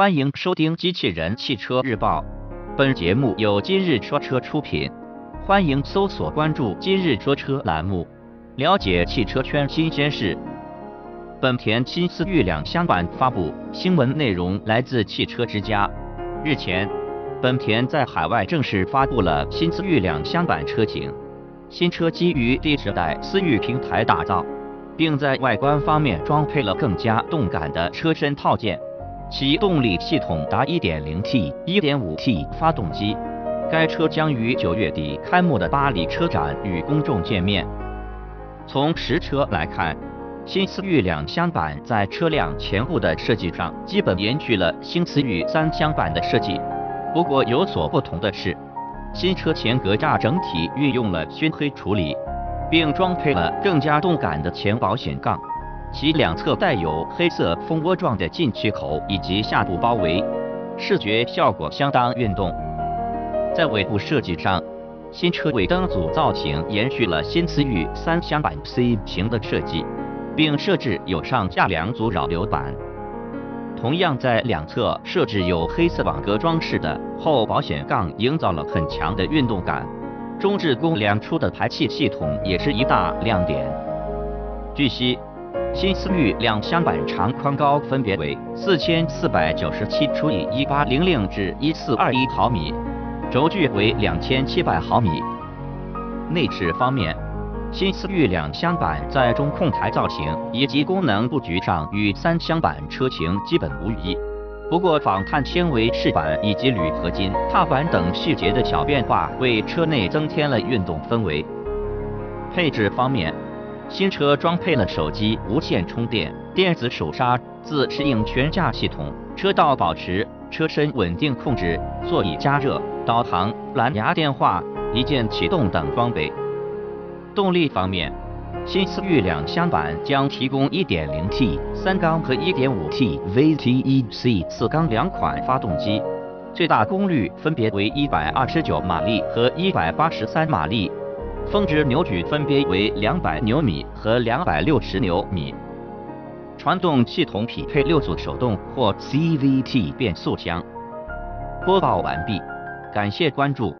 欢迎收听《机器人汽车日报》，本节目由今日说车出品。欢迎搜索关注“今日说车”栏目，了解汽车圈新鲜事。本田新思域两厢版发布，新闻内容来自汽车之家。日前，本田在海外正式发布了新思域两厢版车型。新车基于第十代思域平台打造，并在外观方面装配了更加动感的车身套件。其动力系统达 1.0T、1.5T 发动机。该车将于九月底开幕的巴黎车展与公众见面。从实车来看，新思域两厢版在车辆前部的设计上基本延续了新思域三厢版的设计。不过有所不同的是，新车前格栅整体运用了熏黑处理，并装配了更加动感的前保险杠。其两侧带有黑色蜂窝状的进气口以及下部包围，视觉效果相当运动。在尾部设计上，新车尾灯组造型延续了新思域三厢版 C 型的设计，并设置有上下两组扰流板。同样在两侧设置有黑色网格装饰的后保险杠，营造了很强的运动感。中置供两出的排气系统也是一大亮点。据悉。新思域两厢版长宽高分别为四千四百九十七除以一八零零至一四二一毫米，轴距为两千七百毫米。内饰方面，新思域两厢版在中控台造型以及功能布局上与三厢版车型基本无异，不过仿碳纤维饰板以及铝合金踏板等细节的小变化，为车内增添了运动氛围。配置方面。新车装配了手机无线充电、电子手刹、自适应悬架系统、车道保持、车身稳定控制、座椅加热、导航、蓝牙电话、一键启动等装备。动力方面，新思域两厢版将提供 1.0T 三缸和 1.5T VTEC 四缸两款发动机，最大功率分别为129马力和183马力。峰值扭矩分别为两百牛米和两百六十牛米。传动系统匹配六速手动或 CVT 变速箱。播报完毕，感谢关注。